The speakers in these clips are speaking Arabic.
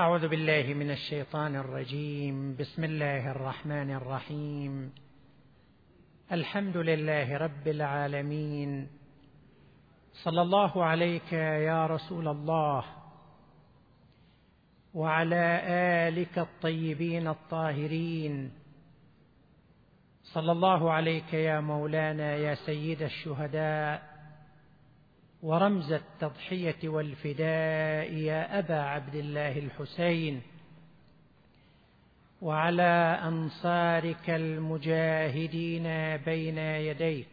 أعوذ بالله من الشيطان الرجيم. بسم الله الرحمن الرحيم. الحمد لله رب العالمين. صلى الله عليك يا رسول الله وعلى آلك الطيبين الطاهرين. صلى الله عليك يا مولانا يا سيد الشهداء. ورمز التضحية والفداء يا أبا عبد الله الحسين وعلى أنصارك المجاهدين بين يديك.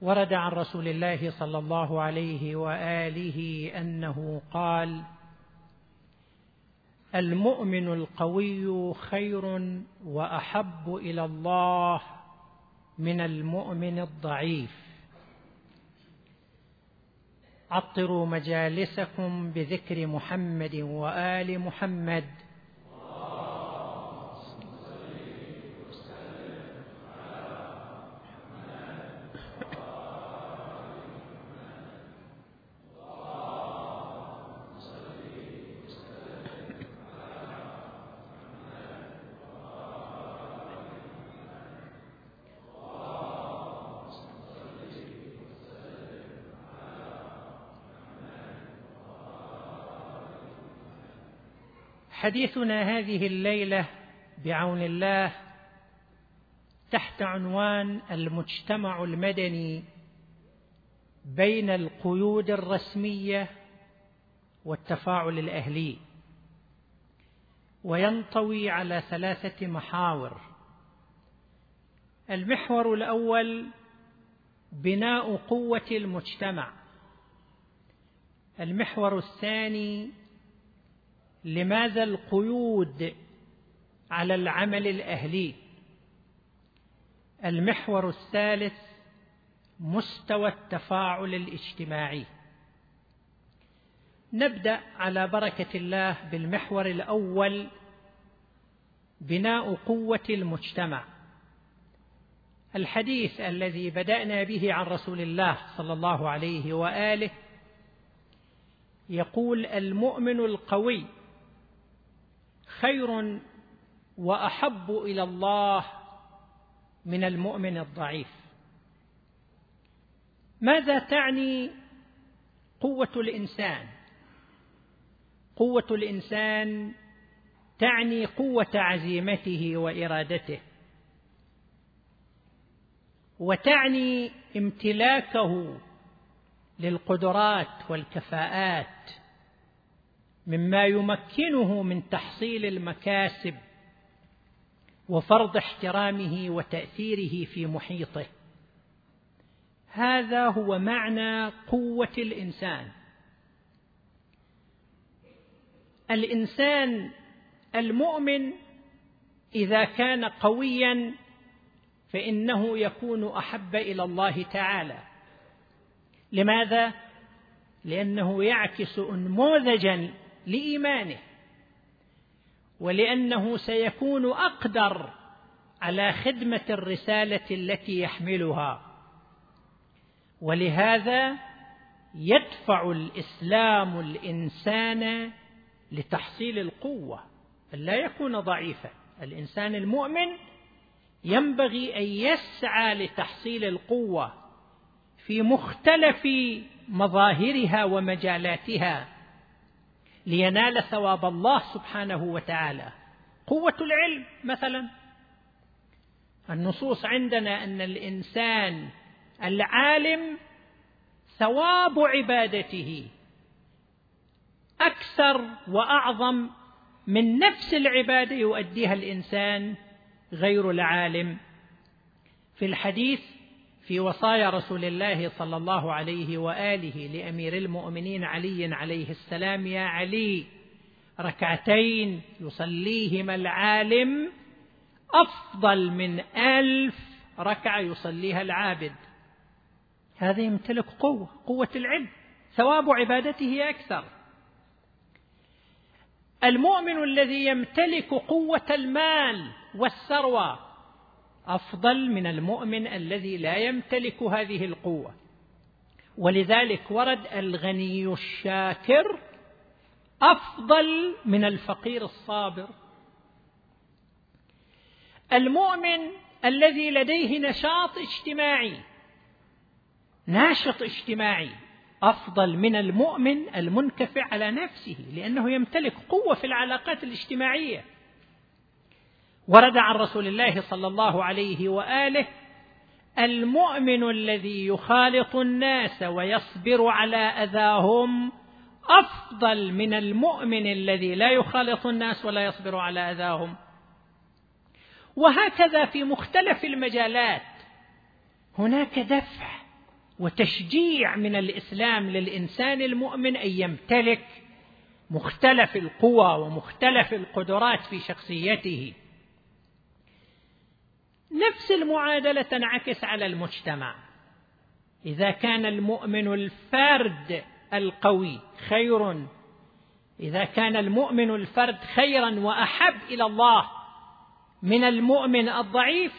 ورد عن رسول الله صلى الله عليه وآله أنه قال المؤمن القوي خير وأحب إلى الله من المؤمن الضعيف. عطروا مجالسكم بذكر محمد وآل محمد. حديثنا هذه الليلة بعون الله تحت عنوان المجتمع المدني بين القيود الرسمية والتفاعل الأهلي. وينطوي على ثلاثة محاور. المحور الأول بناء قوة المجتمع. المحور الثاني لماذا القيود على العمل الأهلي؟ المحور الثالث مستوى التفاعل الاجتماعي. نبدأ على بركة الله بالمحور الأول بناء قوة المجتمع. الحديث الذي بدأنا به عن رسول الله صلى الله عليه وآله يقول المؤمن القوي خير وأحب إلى الله من المؤمن الضعيف. ماذا تعني قوة الإنسان؟ قوة الإنسان تعني قوة عزيمته وإرادته وتعني امتلاكه للقدرات والكفاءات مما يمكنه من تحصيل المكاسب وفرض احترامه وتأثيره في محيطه. هذا هو معنى قوة الإنسان. الإنسان المؤمن إذا كان قويا فإنه يكون أحب إلى الله تعالى. لماذا؟ لأنه يعكس انموذجا لإيمانه ولأنه سيكون أقدر على خدمة الرسالة التي يحملها. ولهذا يدفع الإسلام الإنسان لتحصيل القوة الا يكون ضعيفا. الإنسان المؤمن ينبغي أن يسعى لتحصيل القوة في مختلف مظاهرها ومجالاتها. لينال ثواب الله سبحانه وتعالى. قوة العلم مثلا. النصوص عندنا أن الإنسان العالم ثواب عبادته أكثر وأعظم من نفس العبادة يؤديها الإنسان غير العالم. في الحديث في وصايا رسول الله صلى الله عليه وآله لأمير المؤمنين علي عليه السلام يا علي ركعتين يصليهما العالم أفضل من ألف ركعة يصليها العابد. هذا يمتلك قوة قوة العلم ثواب عبادته أكثر. المؤمن الذي يمتلك قوة المال والثروة أفضل من المؤمن الذي لا يمتلك هذه القوة. ولذلك ورد الغني الشاكر أفضل من الفقير الصابر. المؤمن الذي لديه نشاط اجتماعي ناشط اجتماعي أفضل من المؤمن المنكفئ على نفسه لأنه يمتلك قوة في العلاقات الاجتماعية. ورد عن رسول الله صلى الله عليه وآله المؤمن الذي يخالط الناس ويصبر على أذاهم أفضل من المؤمن الذي لا يخالط الناس ولا يصبر على أذاهم. وهكذا في مختلف المجالات هناك دفع وتشجيع من الإسلام للإنسان المؤمن أن يمتلك مختلف القوى ومختلف القدرات في شخصيته. نفس المعادلة تنعكس على المجتمع. إذا كان المؤمن الفرد القوي خير إذا كان المؤمن الفرد خيرا وأحب إلى الله من المؤمن الضعيف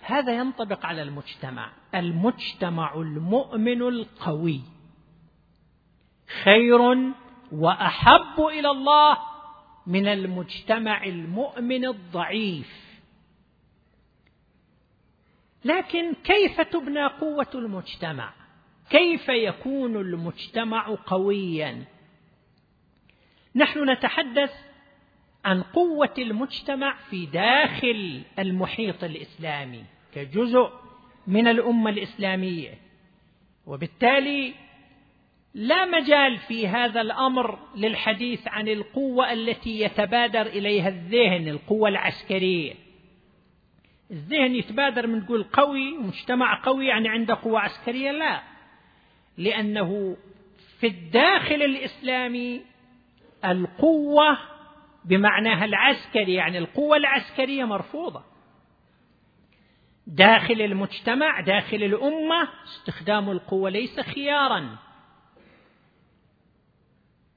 هذا ينطبق على المجتمع. المجتمع المؤمن القوي خير وأحب إلى الله من المجتمع المؤمن الضعيف. لكن كيف تبنى قوة المجتمع؟ كيف يكون المجتمع قويا؟ نحن نتحدث عن قوة المجتمع في داخل المحيط الإسلامي كجزء من الأمة الإسلامية. وبالتالي لا مجال في هذا الأمر للحديث عن القوة التي يتبادر إليها الذهن القوة العسكرية. الذهن يتبادر من تقول قوي مجتمع قوي يعني عنده قوة عسكرية؟ لا. لأنه في الداخل الإسلامي القوة بمعناها العسكري يعني القوة العسكرية مرفوضة. داخل المجتمع داخل الأمة استخدام القوة ليس خيارا.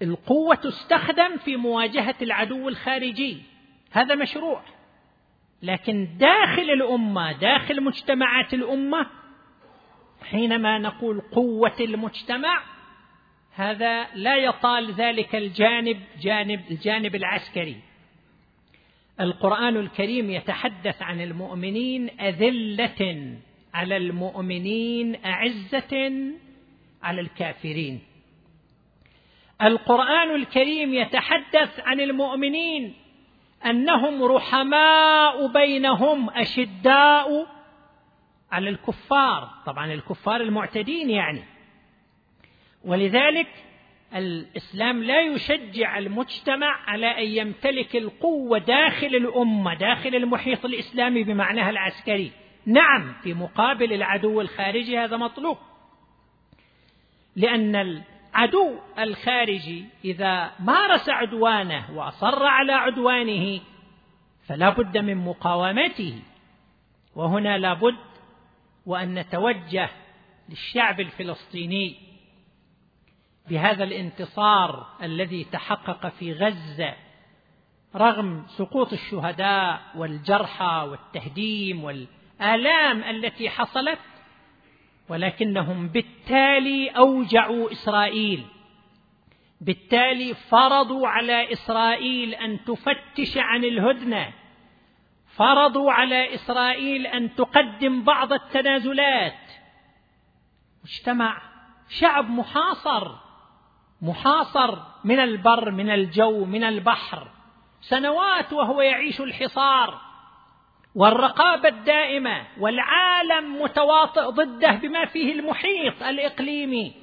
القوة تستخدم في مواجهة العدو الخارجي. هذا مشروع. لكن داخل الأمة داخل مجتمعات الأمة حينما نقول قوة المجتمع هذا لا يطال ذلك الجانب جانب الجانب العسكري. القرآن الكريم يتحدث عن المؤمنين أذلة على المؤمنين أعزة على الكافرين. القرآن الكريم يتحدث عن المؤمنين أنهم رحماء بينهم أشداء على الكفار. طبعا الكفار المعتدين يعني. ولذلك الإسلام لا يشجع المجتمع على أن يمتلك القوة داخل الأمة داخل المحيط الإسلامي بمعناها العسكري. نعم في مقابل العدو الخارجي هذا مطلوب. لأن عدو الخارجي إذا مارس عدوانه وأصر على عدوانه فلا بد من مقاومته. وهنا لابد وأن نتوجه للشعب الفلسطيني بهذا الانتصار الذي تحقق في غزة رغم سقوط الشهداء والجرحى والتهديم والآلام التي حصلت ولكنهم بالتالي أوجعوا إسرائيل. بالتالي فرضوا على إسرائيل أن تفتش عن الهدنة. فرضوا على إسرائيل أن تقدم بعض التنازلات. مجتمع شعب محاصر محاصر من البر من الجو من البحر. سنوات وهو يعيش الحصار. والرقابة الدائمة والعالم متواطئ ضده بما فيه المحيط الإقليمي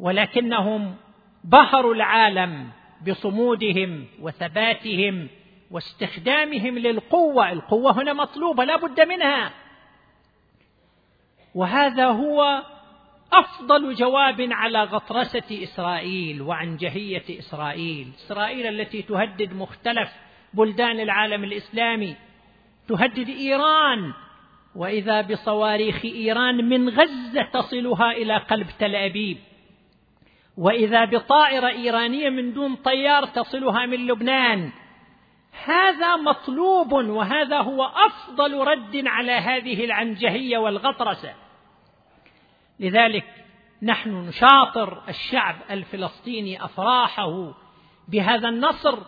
ولكنهم بهروا العالم بصمودهم وثباتهم واستخدامهم للقوة. القوة هنا مطلوبة لا بد منها. وهذا هو أفضل جواب على غطرسة إسرائيل وعنجهية إسرائيل. إسرائيل التي تهدد مختلف بلدان العالم الإسلامي تهدد إيران وإذا بصواريخ إيران من غزة تصلها إلى قلب تل أبيب. وإذا بطائرة إيرانية من دون طيار تصلها من لبنان. هذا مطلوب وهذا هو أفضل رد على هذه العنجهية والغطرسة. لذلك نحن نشاطر الشعب الفلسطيني أفراحه بهذا النصر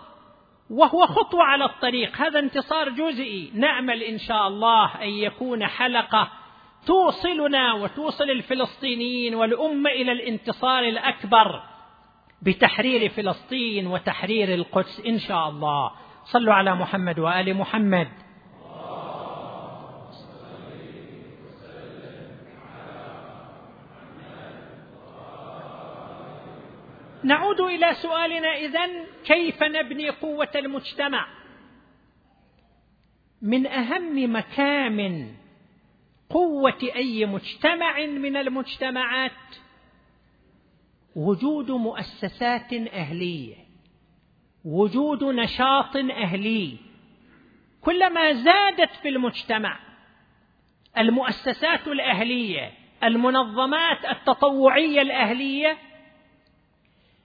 وهو خطوة على الطريق. هذا انتصار جزئي. نأمل إن شاء الله أن يكون حلقة توصلنا وتوصل الفلسطينيين والأمة إلى الانتصار الأكبر بتحرير فلسطين وتحرير القدس إن شاء الله. صلوا على محمد وآل محمد. نعود إلى سؤالنا إذن كيف نبني قوة المجتمع؟ من أهم مكامن قوة أي مجتمع من المجتمعات؟ وجود مؤسسات أهلية وجود نشاط أهلي كلما زادت في المجتمع المؤسسات الأهلية المنظمات التطوعية الأهلية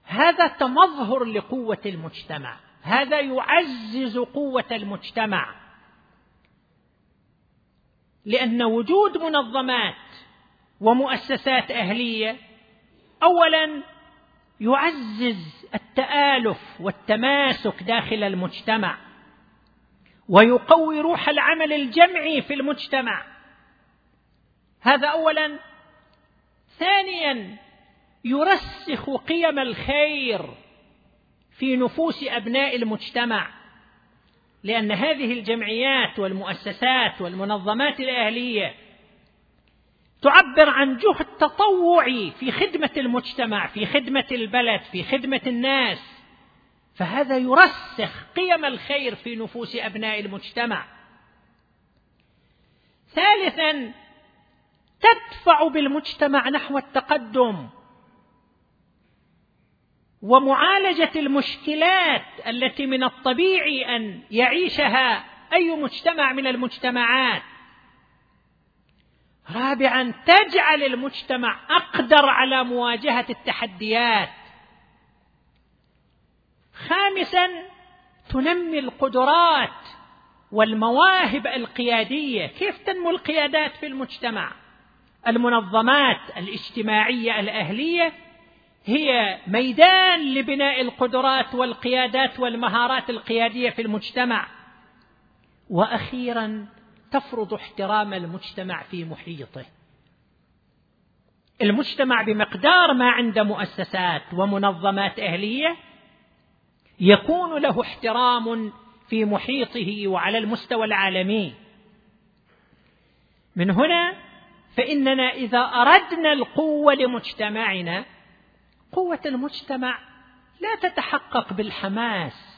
هذا تمظهر لقوة المجتمع. هذا يعزز قوة المجتمع. لأن وجود منظمات ومؤسسات أهلية اولا يعزز التآلف والتماسك داخل المجتمع ويقوي روح العمل الجمعي في المجتمع. هذا اولا. ثانيا يرسخ قيم الخير في نفوس أبناء المجتمع لأن هذه الجمعيات والمؤسسات والمنظمات الأهلية تعبر عن جهد تطوعي في خدمة المجتمع في خدمة البلد في خدمة الناس. فهذا يرسخ قيم الخير في نفوس أبناء المجتمع. ثالثا تدفع بالمجتمع نحو التقدم. ومعالجة المشكلات التي من الطبيعي أن يعيشها أي مجتمع من المجتمعات. رابعا تجعل المجتمع أقدر على مواجهة التحديات. خامسا تنمي القدرات والمواهب القيادية. كيف تنمو القيادات في المجتمع؟ المنظمات الاجتماعية الأهلية هي ميدان لبناء القدرات والقيادات والمهارات القيادية في المجتمع. وأخيرا تفرض احترام المجتمع في محيطه. المجتمع بمقدار ما عنده مؤسسات ومنظمات أهلية يكون له احترام في محيطه وعلى المستوى العالمي. من هنا فإننا إذا أردنا القوة لمجتمعنا قوة المجتمع لا تتحقق بالحماس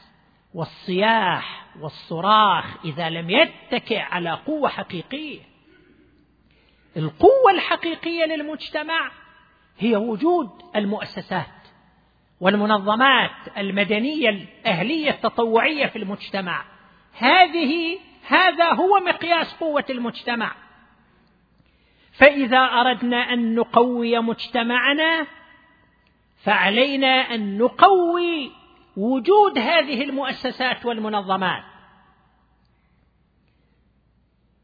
والصياح والصراخ إذا لم يتكئ على قوة حقيقية. القوة الحقيقية للمجتمع هي وجود المؤسسات والمنظمات المدنية الأهلية التطوعية في المجتمع. هذه هذا هو مقياس قوة المجتمع. فإذا أردنا أن نقوي مجتمعنا فعلينا أن نقوي وجود هذه المؤسسات والمنظمات.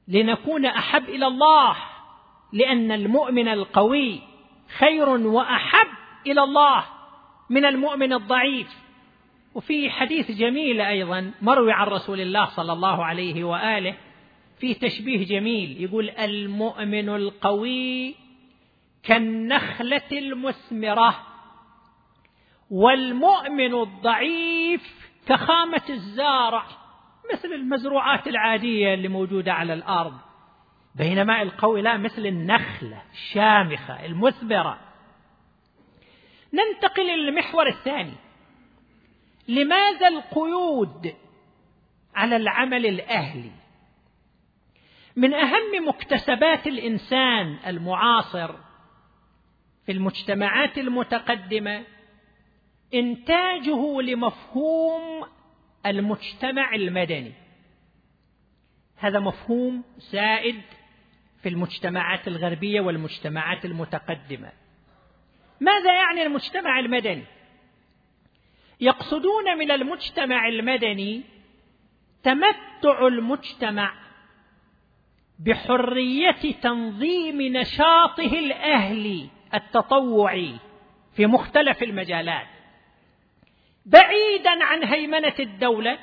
لنكون أحب إلى الله لأن المؤمن القوي خير وأحب إلى الله من المؤمن الضعيف. وفي حديث جميل أيضا مروي عن رسول الله صلى الله عليه وآله في تشبيه جميل يقول المؤمن القوي كالنخلة المثمرة. والمؤمن الضعيف كخامة الزارع مثل المزروعات العادية اللي موجودة على الأرض. بينما القوي لا مثل النخلة الشامخة المثمرة. ننتقل للمحور الثاني. لماذا القيود على العمل الأهلي؟ من أهم مكتسبات الإنسان المعاصر في المجتمعات المتقدمة إنتاجه لمفهوم المجتمع المدني. هذا مفهوم سائد في المجتمعات الغربية والمجتمعات المتقدمة. ماذا يعني المجتمع المدني؟ يقصدون من المجتمع المدني تمتع المجتمع بحرية تنظيم نشاطه الأهلي التطوعي في مختلف المجالات. بعيدا عن هيمنة الدولة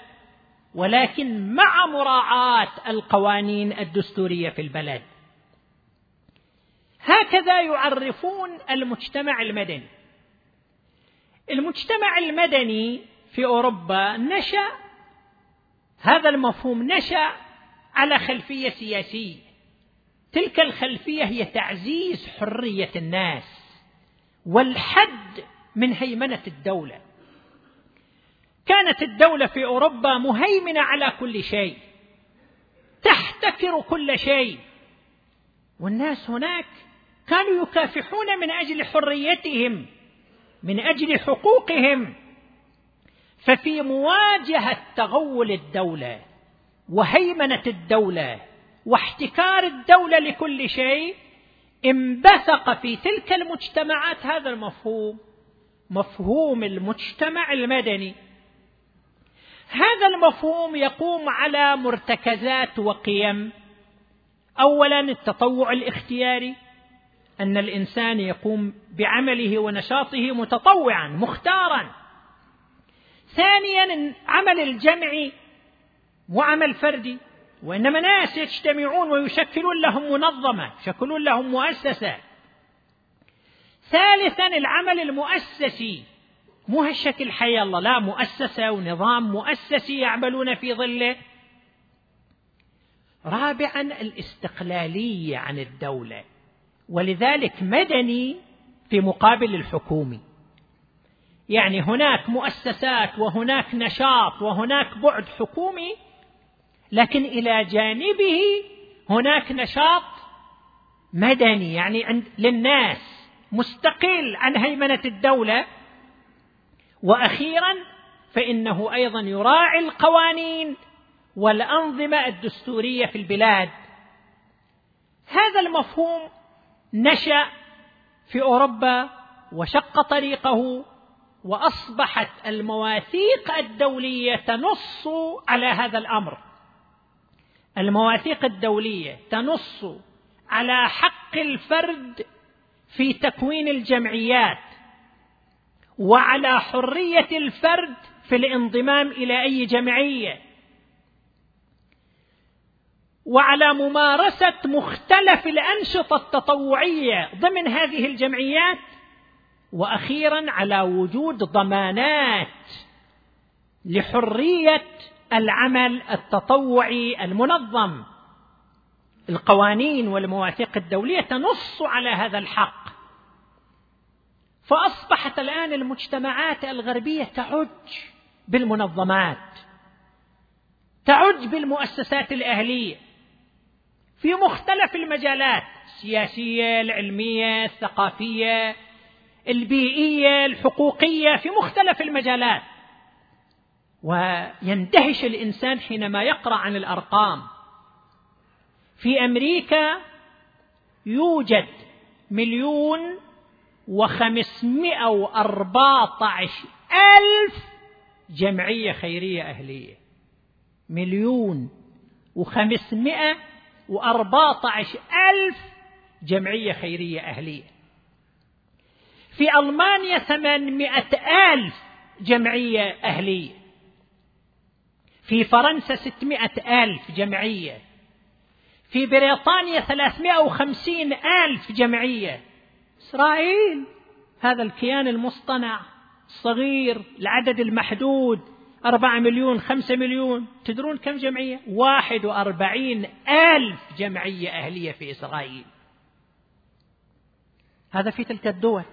ولكن مع مراعاة القوانين الدستورية في البلد. هكذا يعرفون المجتمع المدني. المجتمع المدني في أوروبا نشأ هذا المفهوم نشأ على خلفية سياسية. تلك الخلفية هي تعزيز حرية الناس والحد من هيمنة الدولة. كانت الدولة في أوروبا مهيمنة على كل شيء تحتكر كل شيء. والناس هناك كانوا يكافحون من أجل حريتهم من أجل حقوقهم. ففي مواجهة تغول الدولة وهيمنة الدولة واحتكار الدولة لكل شيء انبثق في تلك المجتمعات هذا المفهوم مفهوم المجتمع المدني. هذا المفهوم يقوم على مرتكزات وقيم. اولا التطوع الاختياري أن الإنسان يقوم بعمله ونشاطه متطوعا مختارا. ثانيا عمل الجمعي وعمل فردي وإنما ناس يجتمعون ويشكلون لهم منظمة يشكلون لهم مؤسسة. ثالثا العمل المؤسسي مو هالشكل حي الله لا مؤسسة ونظام مؤسسي يعملون في ظله. رابعا الاستقلالية عن الدولة ولذلك مدني في مقابل الحكومي. يعني هناك مؤسسات وهناك نشاط وهناك بعد حكومي لكن إلى جانبه هناك نشاط مدني. يعني للناس مستقل عن هيمنة الدولة. وأخيرا فإنه أيضا يراعي القوانين والأنظمة الدستورية في البلاد. هذا المفهوم نشأ في أوروبا وشق طريقه وأصبحت المواثيق الدولية تنص على هذا الأمر. المواثيق الدولية تنص على حق الفرد في تكوين الجمعيات وعلى حرية الفرد في الانضمام إلى أي جمعية. وعلى ممارسة مختلف الأنشطة التطوعية ضمن هذه الجمعيات. وأخيرا على وجود ضمانات لحرية العمل التطوعي المنظم. القوانين والمواثيق الدولية تنص على هذا الحق. فأصبحت الآن المجتمعات الغربية تعج بالمنظمات تعج بالمؤسسات الأهلية في مختلف المجالات السياسيه العلمية الثقافية البيئية الحقوقية في مختلف المجالات. ويندهش الإنسان حينما يقرأ عن الأرقام. في أمريكا يوجد مليون وخمسمائة وأربعة عشر ألف جمعية خيرية أهلية. مليون وخمسمائة وأربعة عشر ألف جمعية خيرية أهلية. في ألمانيا ثمانمائة ألف جمعية أهلية. في فرنسا ستمائة ألف جمعية. في بريطانيا ثلاثمائة وخمسين ألف جمعية. إسرائيل. هذا الكيان المصطنع الصغير العدد المحدود أربعة مليون خمسة مليون. تدرون كم جمعية؟ واحد وأربعين ألف جمعية أهلية في إسرائيل. هذا في تلك الدول.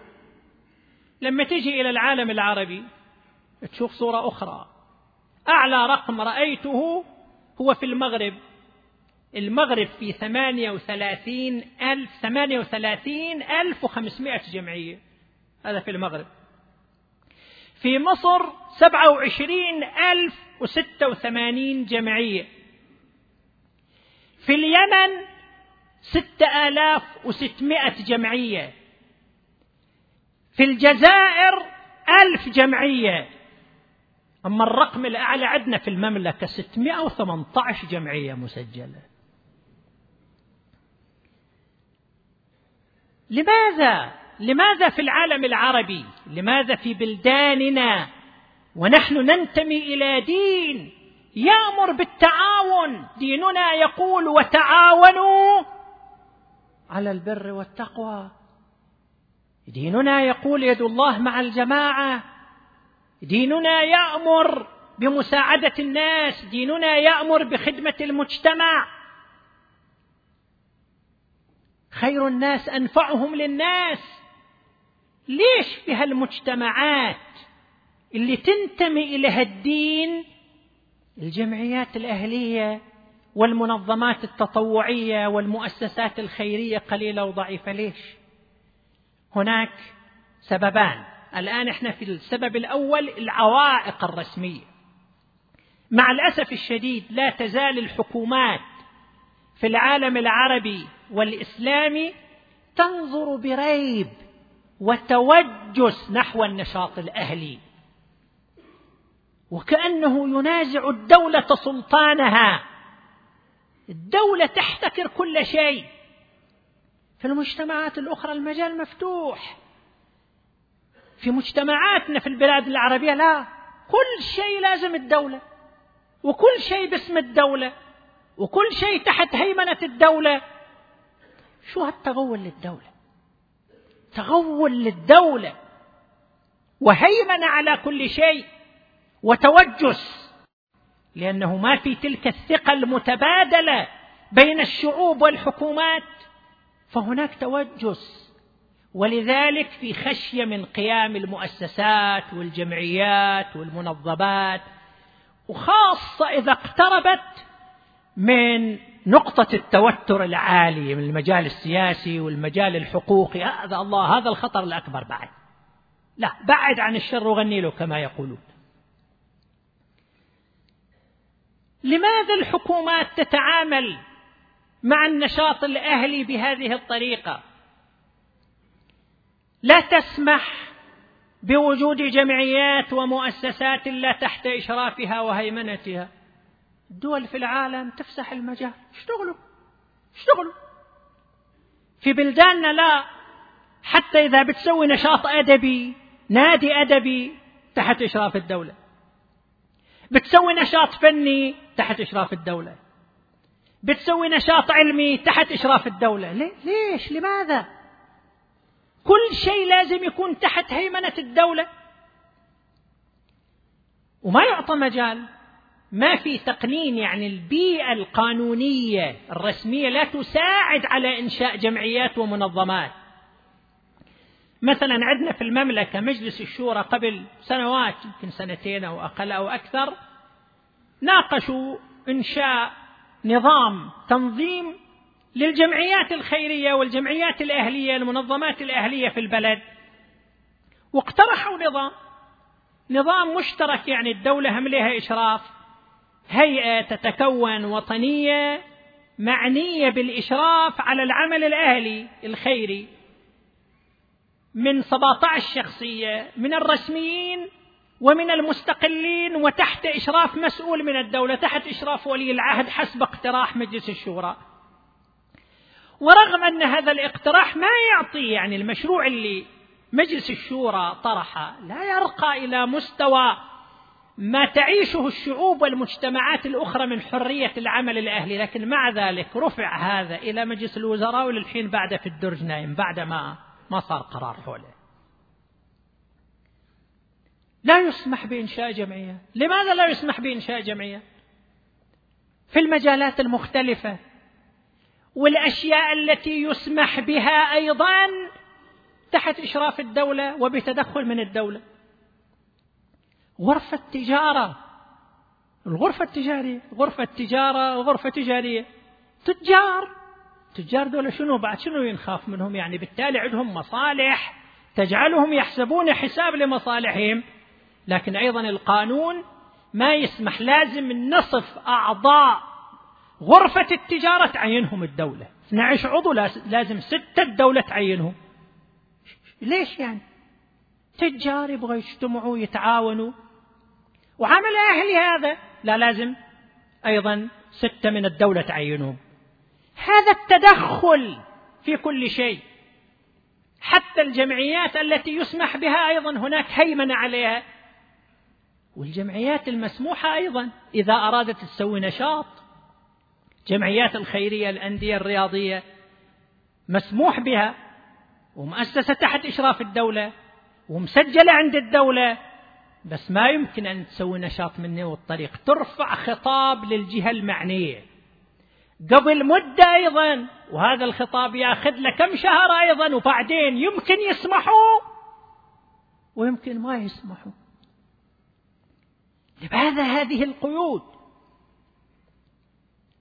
لما تجي إلى العالم العربي تشوف صورة أخرى. أعلى رقم رأيته هو في المغرب. المغرب في ثمانية وثلاثين ألف ثمانية وثلاثين ألف وخمسمائة جمعية. هذا في المغرب. في مصر سبعة وعشرين ألف وستة وثمانين جمعية. في اليمن ستة آلاف وستمائة جمعية. في الجزائر ألف جمعية. أما الرقم الأعلى عندنا في المملكة 618 جمعية مسجلة. لماذا؟ لماذا في العالم العربي؟ لماذا في بلداننا؟ ونحن ننتمي إلى دين يأمر بالتعاون. ديننا يقول وتعاونوا على البر والتقوى. ديننا يقول يد الله مع الجماعة. ديننا يأمر بمساعدة الناس. ديننا يأمر بخدمة المجتمع. خير الناس أنفعهم للناس. ليش في هالمجتمعات اللي تنتمي اليها الدين الجمعيات الأهلية والمنظمات التطوعية والمؤسسات الخيرية قليلة وضعيفة. ليش؟ هناك سببان. الآن إحنا في السبب الأول العوائق الرسمية. مع الأسف الشديد لا تزال الحكومات في العالم العربي والاسلامي تنظر بريب وتوجس نحو النشاط الأهلي. وكأنه ينازع الدولة سلطانها. الدولة تحتكر كل شيء. في المجتمعات الأخرى المجال مفتوح. في مجتمعاتنا في البلاد العربية لا. كل شيء لازم الدولة. وكل شيء باسم الدولة. وكل شيء تحت هيمنة الدولة. شو هالتغول للدولة؟ تغول للدولة. وهيمنة على كل شيء. وتوجس. لأنه ما في تلك الثقة المتبادلة بين الشعوب والحكومات. فهناك توجس. ولذلك في خشية من قيام المؤسسات والجمعيات والمنظمات وخاصة إذا اقتربت من نقطة التوتر العالي من المجال السياسي والمجال الحقوقي. هذا الله هذا الخطر الأكبر بعد. لا بعد عن الشر وغني له كما يقولون. لماذا الحكومات تتعامل مع النشاط الأهلي بهذه الطريقة؟ لا تسمح بوجود جمعيات ومؤسسات لا تحت إشرافها وهيمنتها. الدول في العالم تفسح المجال. اشتغلوا. اشتغلوا. في بلداننا لا. حتى إذا بتسوي نشاط أدبي نادي أدبي تحت إشراف الدولة. بتسوي نشاط فني تحت إشراف الدولة. بتسوي نشاط علمي تحت إشراف الدولة. ليش؟ لماذا؟ كل شيء لازم يكون تحت هيمنة الدولة. وما يعطى مجال. ما في تقنين يعني البيئة القانونية الرسمية لا تساعد على إنشاء جمعيات ومنظمات. مثلا عندنا في المملكة مجلس الشورى قبل سنوات يمكن سنتين أو أقل أو أكثر ناقشوا إنشاء نظام تنظيم للجمعيات الخيرية والجمعيات الأهلية المنظمات الأهلية في البلد. واقترحوا نظام نظام مشترك يعني الدولة هم لها إشراف. هيئة تتكون وطنية معنية بالإشراف على العمل الأهلي الخيري. من 17 شخصية من الرسميين ومن المستقلين وتحت إشراف مسؤول من الدولة تحت إشراف ولي العهد حسب اقتراح مجلس الشورى. ورغم أن هذا الاقتراح ما يعطي يعني المشروع اللي مجلس الشورى طرحه لا يرقى إلى مستوى ما تعيشه الشعوب والمجتمعات الأخرى من حرية العمل الأهلي لكن مع ذلك رفع هذا إلى مجلس الوزراء وللحين بعد في الدرج نايم بعد ما ما صار قرار حوله. لا يسمح بإنشاء جمعية. لماذا لا يسمح بإنشاء جمعية؟ في المجالات المختلفة والأشياء التي يسمح بها أيضا تحت إشراف الدولة وبتدخل من الدولة. غرفة تجارة. الغرفة التجارية غرفة تجارة غرفة تجارية. تجار. تجار دول شنو؟ بعد شنو ينخاف منهم؟ يعني بالتالي عندهم مصالح. تجعلهم يحسبون حساب لمصالحهم. لكن أيضا القانون ما يسمح لازم نصف أعضاء غرفة التجارة تعينهم الدولة. 12 عضو لازم ستة الدولة تعينهم. ليش يعني؟ تجار يبغوا يجتمعوا يتعاونوا. وعمل أهلي هذا. لا لازم. أيضا ستة من الدولة تعينهم. هذا التدخل في كل شيء. حتى الجمعيات التي يسمح بها أيضا هناك هيمنة عليها. والجمعيات المسموحة أيضا. إذا أرادت تسوي نشاط جمعيات الخيرية الأندية الرياضية مسموح بها ومؤسسة تحت إشراف الدولة ومسجلة عند الدولة بس ما يمكن أن تسوي نشاط منه والطريق. ترفع خطاب للجهة المعنية. قبل مدة أيضا وهذا الخطاب ياخذ له كم شهر أيضا وبعدين يمكن يسمحوا؟ ويمكن ما يسمحوا. لماذا هذه القيود.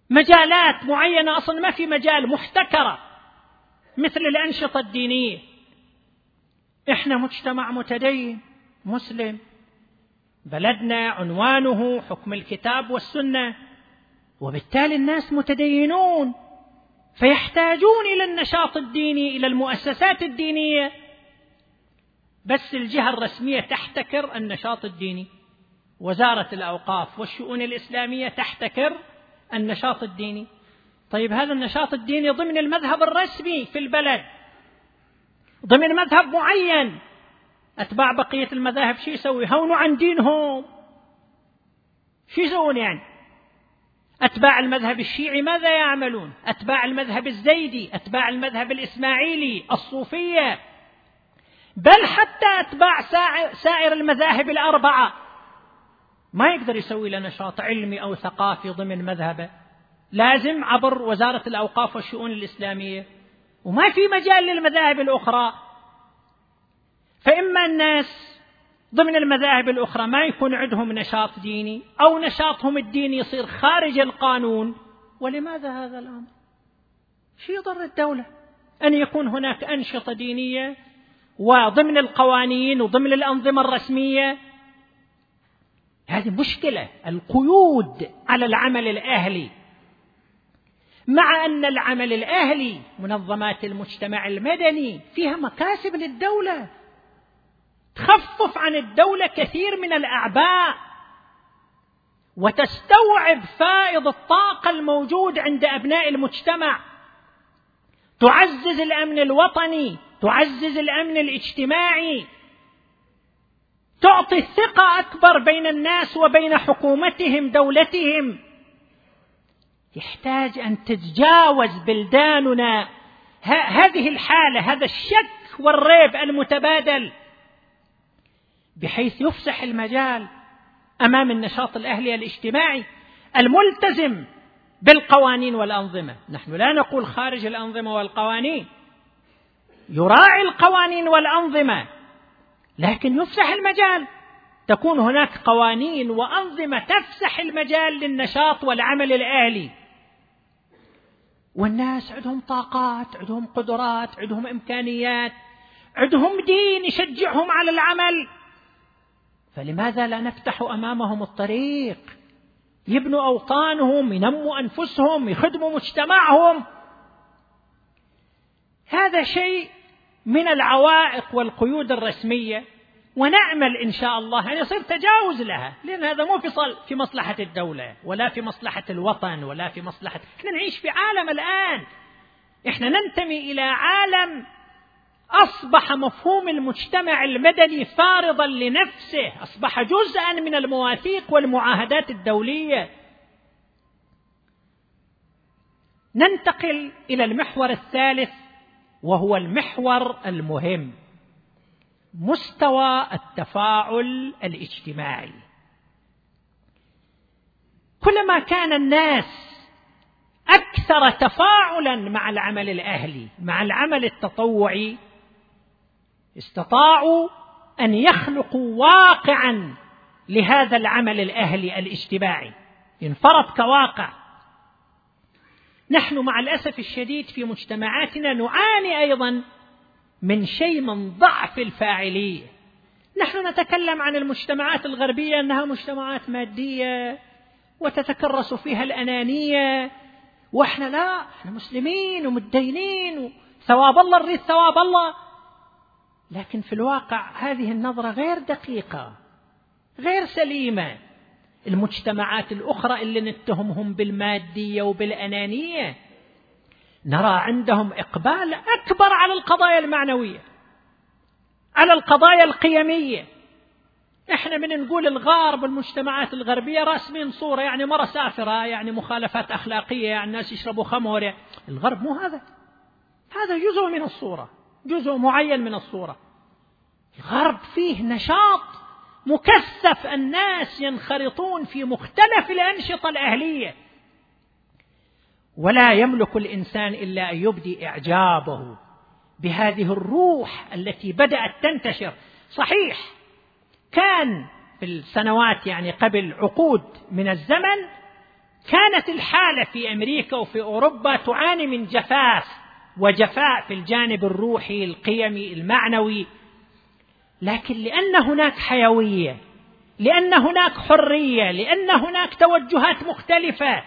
مجالات معينة أصلا ما في مجال محتكرة مثل الأنشطة الدينية. إحنا مجتمع متدين مسلم. بلدنا عنوانه حكم الكتاب والسنة وبالتالي الناس متدينون فيحتاجون إلى النشاط الديني إلى المؤسسات الدينية. بس الجهة الرسمية تحتكر النشاط الديني وزارة الأوقاف والشؤون الإسلامية تحتكر النشاط الديني. طيب هذا النشاط الديني ضمن المذهب الرسمي في البلد ضمن مذهب معين. أتباع بقية المذاهب شو يسوي؟ هونوا عن دينهم. شو يسوون يعني؟ أتباع المذهب الشيعي ماذا يعملون؟ أتباع المذهب الزيدي أتباع المذهب الإسماعيلي الصوفية. بل حتى أتباع سائر المذاهب الأربعة. ما يقدر يسوي له نشاط علمي أو ثقافي ضمن مذهبه. لازم عبر وزارة الأوقاف والشؤون الإسلامية. وما في مجال للمذاهب الأخرى. فإما الناس ضمن المذاهب الأخرى ما يكون عندهم نشاط ديني أو نشاطهم الديني يصير خارج القانون. ولماذا هذا الأمر؟ شو يضر الدولة؟ أن يكون هناك أنشطة دينية وضمن القوانين وضمن الأنظمة الرسمية. هذه مشكلة القيود على العمل الأهلي. مع أن العمل الأهلي منظمات المجتمع المدني فيها مكاسب للدولة. تخفف عن الدولة كثير من الأعباء وتستوعب فائض الطاقة الموجود عند أبناء المجتمع. تعزز الأمن الوطني تعزز الأمن الاجتماعي. تعطي ثقة أكبر بين الناس وبين حكومتهم دولتهم. يحتاج أن تتجاوز بلداننا. هذه الحالة هذا الشك والريب المتبادل. بحيث يفسح المجال أمام النشاط الأهلي الاجتماعي الملتزم بالقوانين والأنظمة، نحن لا نقول خارج الأنظمة والقوانين. يراعي القوانين والأنظمة لكن يفسح المجال تكون هناك قوانين وأنظمة تفسح المجال للنشاط والعمل الأهلي. والناس عندهم طاقات، عندهم قدرات، عندهم إمكانيات، عندهم دين يشجعهم على العمل فلماذا لا نفتح أمامهم الطريق؟ يبنوا أوطانهم ينموا أنفسهم يخدموا مجتمعهم. هذا شيء من العوائق والقيود الرسمية ونأمل إن شاء الله أن يصير تجاوز لها لأن هذا مو في في مصلحة الدولة ولا في مصلحة الوطن ولا في مصلحه إحنا نعيش في عالم الآن. إحنا ننتمي إلى عالم أصبح مفهوم المجتمع المدني فارضا لنفسه. أصبح جزءا من المواثيق والمعاهدات الدولية. ننتقل إلى المحور الثالث وهو المحور المهم مستوى التفاعل الاجتماعي. كلما كان الناس أكثر تفاعلا مع العمل الأهلي مع العمل التطوعي استطاعوا أن يخلقوا واقعا لهذا العمل الأهلي الاجتماعي. انفرض كواقع. نحن مع الأسف الشديد في مجتمعاتنا نعاني أيضا من شيء من ضعف الفاعلية. نحن نتكلم عن المجتمعات الغربية أنها مجتمعات مادية وتتكرس فيها الأنانية وإحنا لا إحنا مسلمين ومتدينين ثواب الله نريد ثواب الله. لكن في الواقع هذه النظرة غير دقيقة غير سليمة. المجتمعات الأخرى اللي نتهمهم بالمادية وبالأنانية نرى عندهم إقبال أكبر على القضايا المعنوية على القضايا القيمية. إحنا من نقول الغرب المجتمعات الغربية راسمين صورة يعني مرة سافرة يعني مخالفات أخلاقية يعني الناس يشربوا خمر الغرب مو هذا. هذا جزء من الصورة. جزء معين من الصورة. الغرب فيه نشاط مكثف. الناس ينخرطون في مختلف الأنشطة الأهلية. ولا يملك الإنسان إلا أن يبدي إعجابه بهذه الروح التي بدأت تنتشر. صحيح كان في السنوات يعني قبل عقود من الزمن كانت الحالة في أمريكا وفي أوروبا تعاني من جفاف. وجفاء في الجانب الروحي القيمي المعنوي. لكن لأن هناك حيوية لأن هناك حرية لأن هناك توجهات مختلفة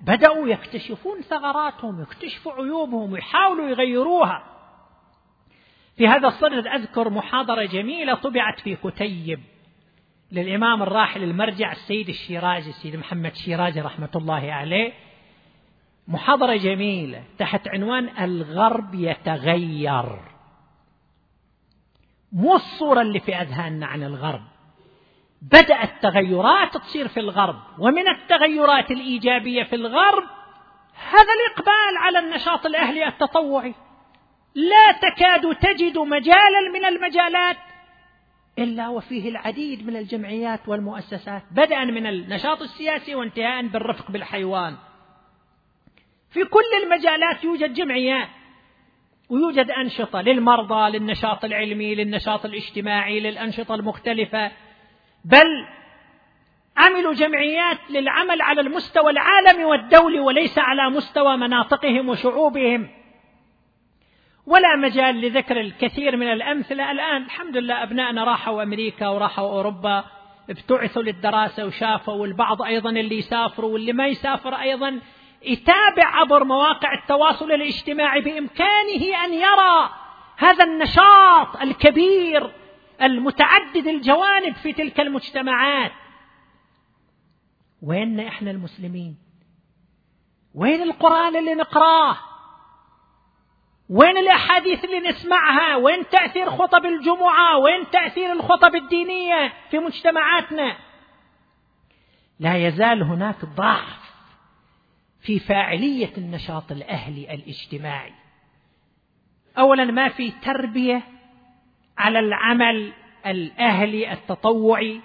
بدأوا يكتشفون ثغراتهم يكتشفوا عيوبهم ويحاولوا يغيروها. في هذا الصدد أذكر محاضرة جميلة طبعت في كتيب للإمام الراحل المرجع السيد الشيرازي السيد محمد شيرازي رحمة الله عليه. محاضرة جميلة تحت عنوان الغرب يتغير. مو الصورة اللي في أذهاننا عن الغرب. بدأت تغيرات تصير في الغرب ومن التغيرات الإيجابية في الغرب هذا الإقبال على النشاط الأهلي التطوعي. لا تكاد تجد مجالا من المجالات إلا وفيه العديد من الجمعيات والمؤسسات بدءا من النشاط السياسي وانتهاء بالرفق بالحيوان. في كل المجالات يوجد جمعيات ويوجد أنشطة للمرضى للنشاط العلمي للنشاط الاجتماعي للأنشطة المختلفة. بل عملوا جمعيات للعمل على المستوى العالمي والدولي وليس على مستوى مناطقهم وشعوبهم. ولا مجال لذكر الكثير من الأمثلة. الآن الحمد لله أبنائنا راحوا أمريكا وراحوا أوروبا ابتعثوا للدراسة وشافوا والبعض أيضا اللي يسافروا واللي ما يسافر أيضا يتابع عبر مواقع التواصل الاجتماعي بإمكانه أن يرى هذا النشاط الكبير المتعدد الجوانب في تلك المجتمعات. وين إحنا المسلمين؟ وين القرآن اللي نقرأه؟ وين الأحاديث اللي نسمعها؟ وين تأثير خطب الجمعة؟ وين تأثير الخطب الدينية في مجتمعاتنا؟ لا يزال هناك ضعف في فاعلية النشاط الأهلي الاجتماعي. أولا ما في تربية على العمل الأهلي التطوعي.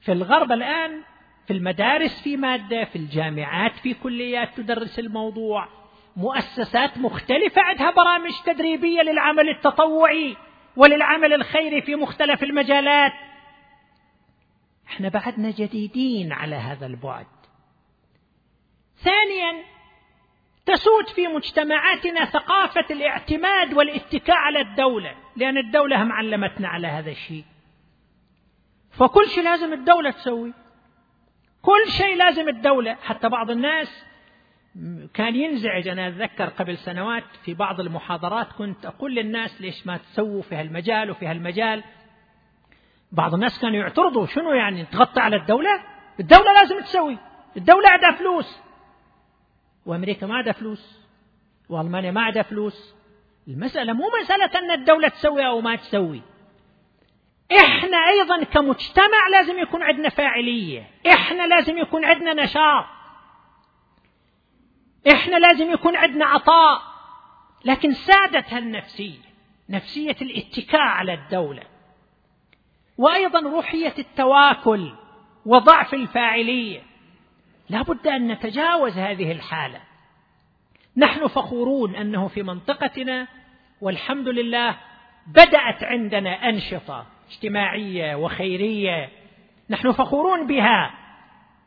في الغرب الآن في المدارس في مادة في الجامعات في كليات تدرس الموضوع. مؤسسات مختلفة عندها برامج تدريبية للعمل التطوعي وللعمل الخيري في مختلف المجالات. إحنا بعدنا جديدين على هذا البعد. ثانيا تسود في مجتمعاتنا ثقافة الاعتماد والاتكاء على الدولة لأن الدولة هم علمتنا على هذا الشيء. فكل شيء لازم الدولة تسوي. كل شيء لازم الدولة حتى بعض الناس كان ينزعج. أنا أتذكر قبل سنوات في بعض المحاضرات كنت أقول للناس ليش ما تسووا في هالمجال وفي هالمجال. بعض الناس كانوا يعترضوا. شنو يعني؟ تغطي على الدولة؟ الدولة لازم تسوي. الدولة عندها فلوس. وأمريكا ما عندها فلوس وألمانيا ما عندها فلوس. المسألة مو مسألة أن الدولة تسوي أو ما تسوي. إحنا أيضا كمجتمع لازم يكون عندنا فاعلية. إحنا لازم يكون عندنا نشاط. إحنا لازم يكون عندنا عطاء. لكن سادت هالنفسية نفسية الاتكاء على الدولة. وأيضا روحية التواكل وضعف الفاعلية. لا بد أن نتجاوز هذه الحالة. نحن فخورون أنه في منطقتنا والحمد لله بدأت عندنا أنشطة اجتماعية وخيرية. نحن فخورون بها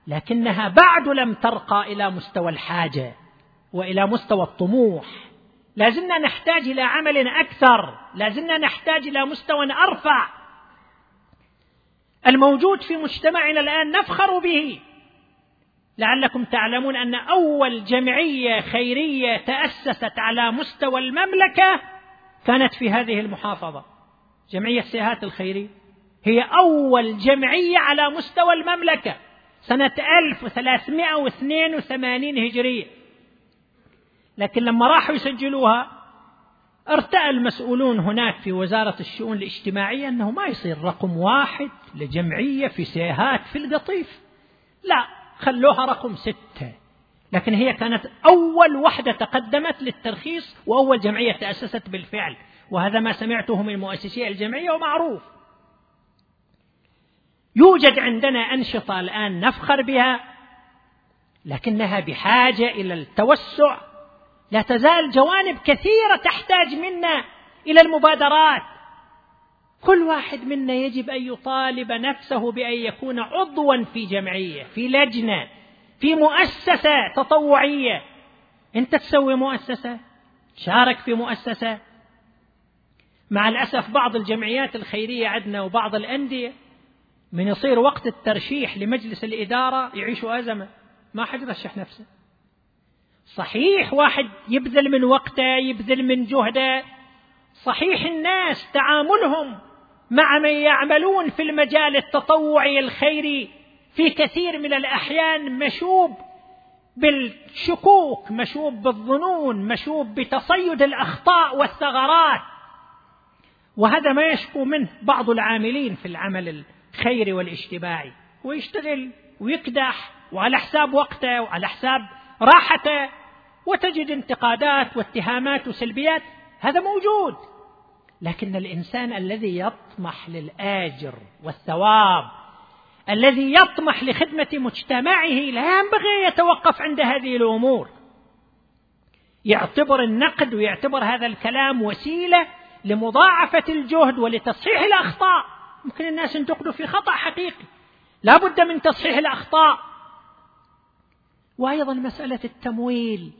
لكنها بعد لم ترقى إلى مستوى الحاجة وإلى مستوى الطموح. لازلنا نحتاج إلى عمل أكثر لازلنا نحتاج إلى مستوى أرفع. الموجود في مجتمعنا الآن نفخر به. لعلكم تعلمون أن أول جمعية خيرية تأسست على مستوى المملكة كانت في هذه المحافظة جمعية سيهات الخيريه هي أول جمعية على مستوى المملكة سنة 1382 هجرية. لكن لما راحوا يسجلوها ارتأى المسؤولون هناك في وزارة الشؤون الاجتماعية أنه ما يصير رقم واحد لجمعية في سيهات في القطيف. لا خلوها رقم ستة. لكن هي كانت أول وحدة تقدمت للترخيص وأول جمعية تأسست بالفعل. وهذا ما سمعته من مؤسسي الجمعية ومعروف. يوجد عندنا أنشطة الآن نفخر بها لكنها بحاجة إلى التوسع. لا تزال جوانب كثيرة تحتاج منا إلى المبادرات. كل واحد منا يجب أن يطالب نفسه بأن يكون عضوا في جمعية في لجنة في مؤسسة تطوعية. أنت تسوي مؤسسة؟ شارك في مؤسسة؟ مع الأسف بعض الجمعيات الخيرية عندنا وبعض الأندية من يصير وقت الترشيح لمجلس الإدارة يعيشوا أزمة. ما حد يرشح نفسه. صحيح واحد يبذل من وقته يبذل من جهده. صحيح الناس تعاملهم مع من يعملون في المجال التطوعي الخيري في كثير من الأحيان مشوب بالشكوك مشوب بالظنون مشوب بتصيد الأخطاء والثغرات. وهذا ما يشكو منه بعض العاملين في العمل الخيري والاجتماعي. ويشتغل ويكدح وعلى حساب وقته وعلى حساب راحته. وتجد انتقادات واتهامات وسلبيات. هذا موجود. لكن الإنسان الذي يطمح للآجر والثواب الذي يطمح لخدمة مجتمعه لا ينبغي يتوقف عند هذه الأمور. يعتبر النقد ويعتبر هذا الكلام وسيلة لمضاعفة الجهد ولتصحيح الأخطاء. ممكن الناس ينتقدوا في خطأ حقيقي. لا بد من تصحيح الأخطاء. وأيضا مسألة التمويل.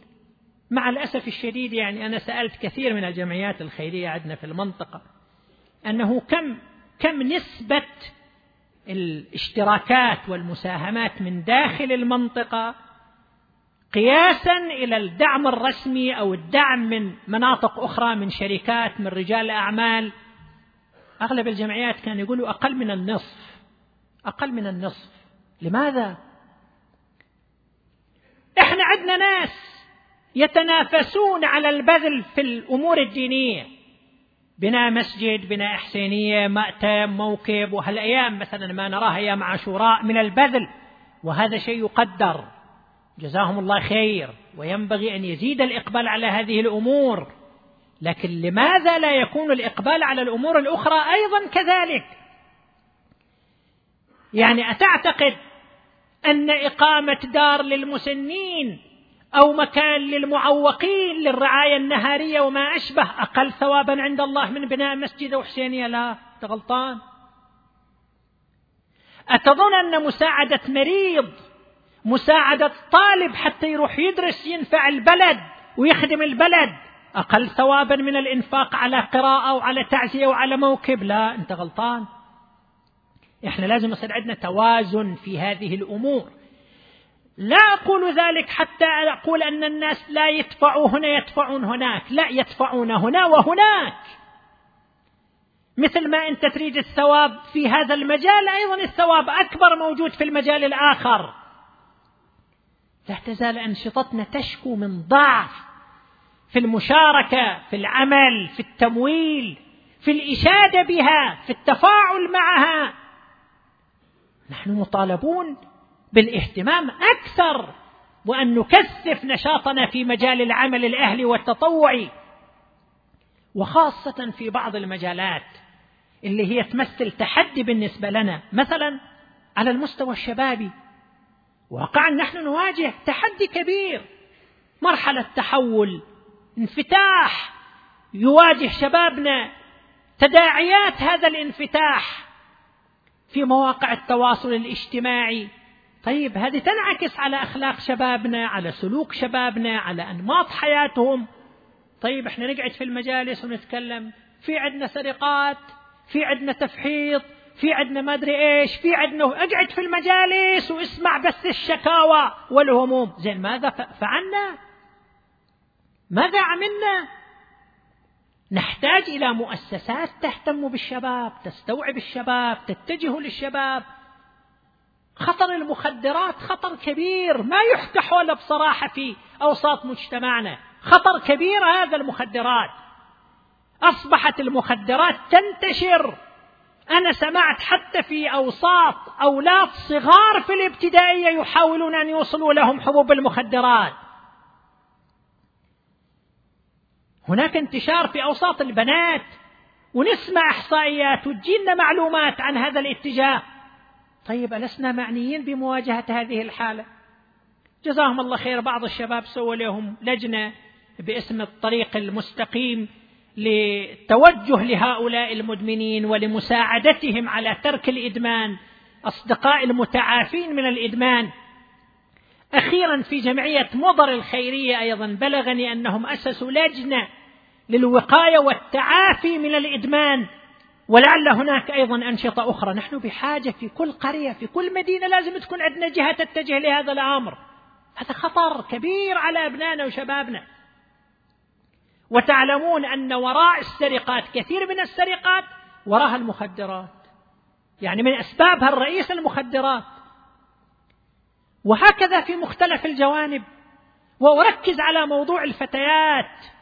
مع الأسف الشديد يعني أنا سألت كثير من الجمعيات الخيرية عندنا في المنطقة أنه كم كم نسبة الاشتراكات والمساهمات من داخل المنطقة قياسا إلى الدعم الرسمي أو الدعم من مناطق أخرى من شركات من رجال أعمال؟ أغلب الجمعيات كانوا يقولوا أقل من النصف أقل من النصف. لماذا؟ إحنا عندنا ناس يتنافسون على البذل في الأمور الدينية. بناء مسجد بناء حسينيه مأتم موكب. وهالأيام مثلا ما نراها أيام عاشوراء من البذل وهذا شيء يقدر. جزاهم الله خير. وينبغي أن يزيد الإقبال على هذه الأمور. لكن لماذا لا يكون الإقبال على الأمور الأخرى أيضا كذلك؟ يعني أتعتقد أن إقامة دار للمسنين أو مكان للمعوقين للرعاية النهارية وما أشبه أقل ثوابا عند الله من بناء مسجد أو حسينية. لا أنت غلطان. أتظن أن مساعدة مريض مساعدة طالب حتى يروح يدرس ينفع البلد ويخدم البلد أقل ثوابا من الإنفاق على قراءة وعلى تعزية وعلى موكب. لا أنت غلطان. إحنا لازم يصير عندنا توازن في هذه الأمور. لا أقول ذلك حتى أقول أن الناس لا يدفعوا هنا يدفعون هناك لا يدفعون هنا وهناك. مثل ما أنت تريد الثواب في هذا المجال أيضا الثواب أكبر موجود في المجال الآخر. لا تزال أنشطتنا تشكو من ضعف في المشاركة في العمل في التمويل في الإشادة بها في التفاعل معها. نحن مطالبون بالاهتمام أكثر وأن نكثف نشاطنا في مجال العمل الأهلي والتطوعي وخاصة في بعض المجالات اللي هي تمثل تحدي بالنسبة لنا مثلا على المستوى الشبابي. واقعا نحن نواجه تحدي كبير مرحلة تحول انفتاح. يواجه شبابنا تداعيات هذا الانفتاح في مواقع التواصل الاجتماعي. طيب هذه تنعكس على أخلاق شبابنا على سلوك شبابنا على أنماط حياتهم. طيب إحنا نقعد في المجالس ونتكلم. في عندنا سرقات في عندنا تفحيط في عندنا ما أدري إيش في عندنا اقعد في المجالس واسمع بس الشكاوى والهموم. زين ماذا فعلنا؟ ماذا عملنا؟ نحتاج إلى مؤسسات تهتم بالشباب تستوعب الشباب تتجه للشباب. خطر المخدرات خطر كبير ما يحتح ولا بصراحة في أوساط مجتمعنا. خطر كبير هذا المخدرات. أصبحت المخدرات تنتشر. أنا سمعت حتى في أوساط أولاد صغار في الابتدائية يحاولون أن يوصلوا لهم حبوب المخدرات. هناك انتشار في أوساط البنات. ونسمع إحصائيات وتجينا معلومات عن هذا الاتجاه. طيب ألسنا معنيين بمواجهة هذه الحالة؟ جزاهم الله خير بعض الشباب سووا لهم لجنة باسم الطريق المستقيم للتوجه لهؤلاء المدمنين ولمساعدتهم على ترك الإدمان. أصدقاء المتعافين من الإدمان. أخيرا في جمعية مضر الخيرية أيضا بلغني أنهم أسسوا لجنة للوقاية والتعافي من الإدمان. ولعل هناك أيضا أنشطة أخرى. نحن بحاجة في كل قرية في كل مدينة لازم تكون عندنا جهة تتجه لهذا الأمر. هذا خطر كبير على أبنائنا وشبابنا. وتعلمون أن وراء السرقات كثير من السرقات وراها المخدرات. يعني من أسبابها الرئيس المخدرات. وهكذا في مختلف الجوانب. وأركز على موضوع الفتيات.